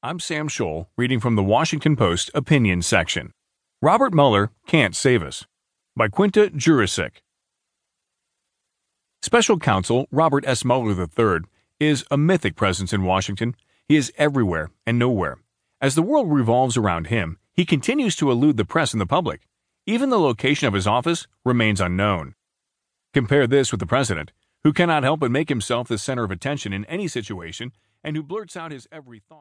I'm Sam Scholl, reading from the Washington Post opinion section. Robert Mueller can't save us. By Quinta Jurecic. Special Counsel Robert S. Mueller III is a mythic presence in Washington. He is everywhere and nowhere. As the world revolves around him, he continues to elude the press and the public. Even the location of his office remains unknown. Compare this with the president, who cannot help but make himself the center of attention in any situation and who blurts out his every thought.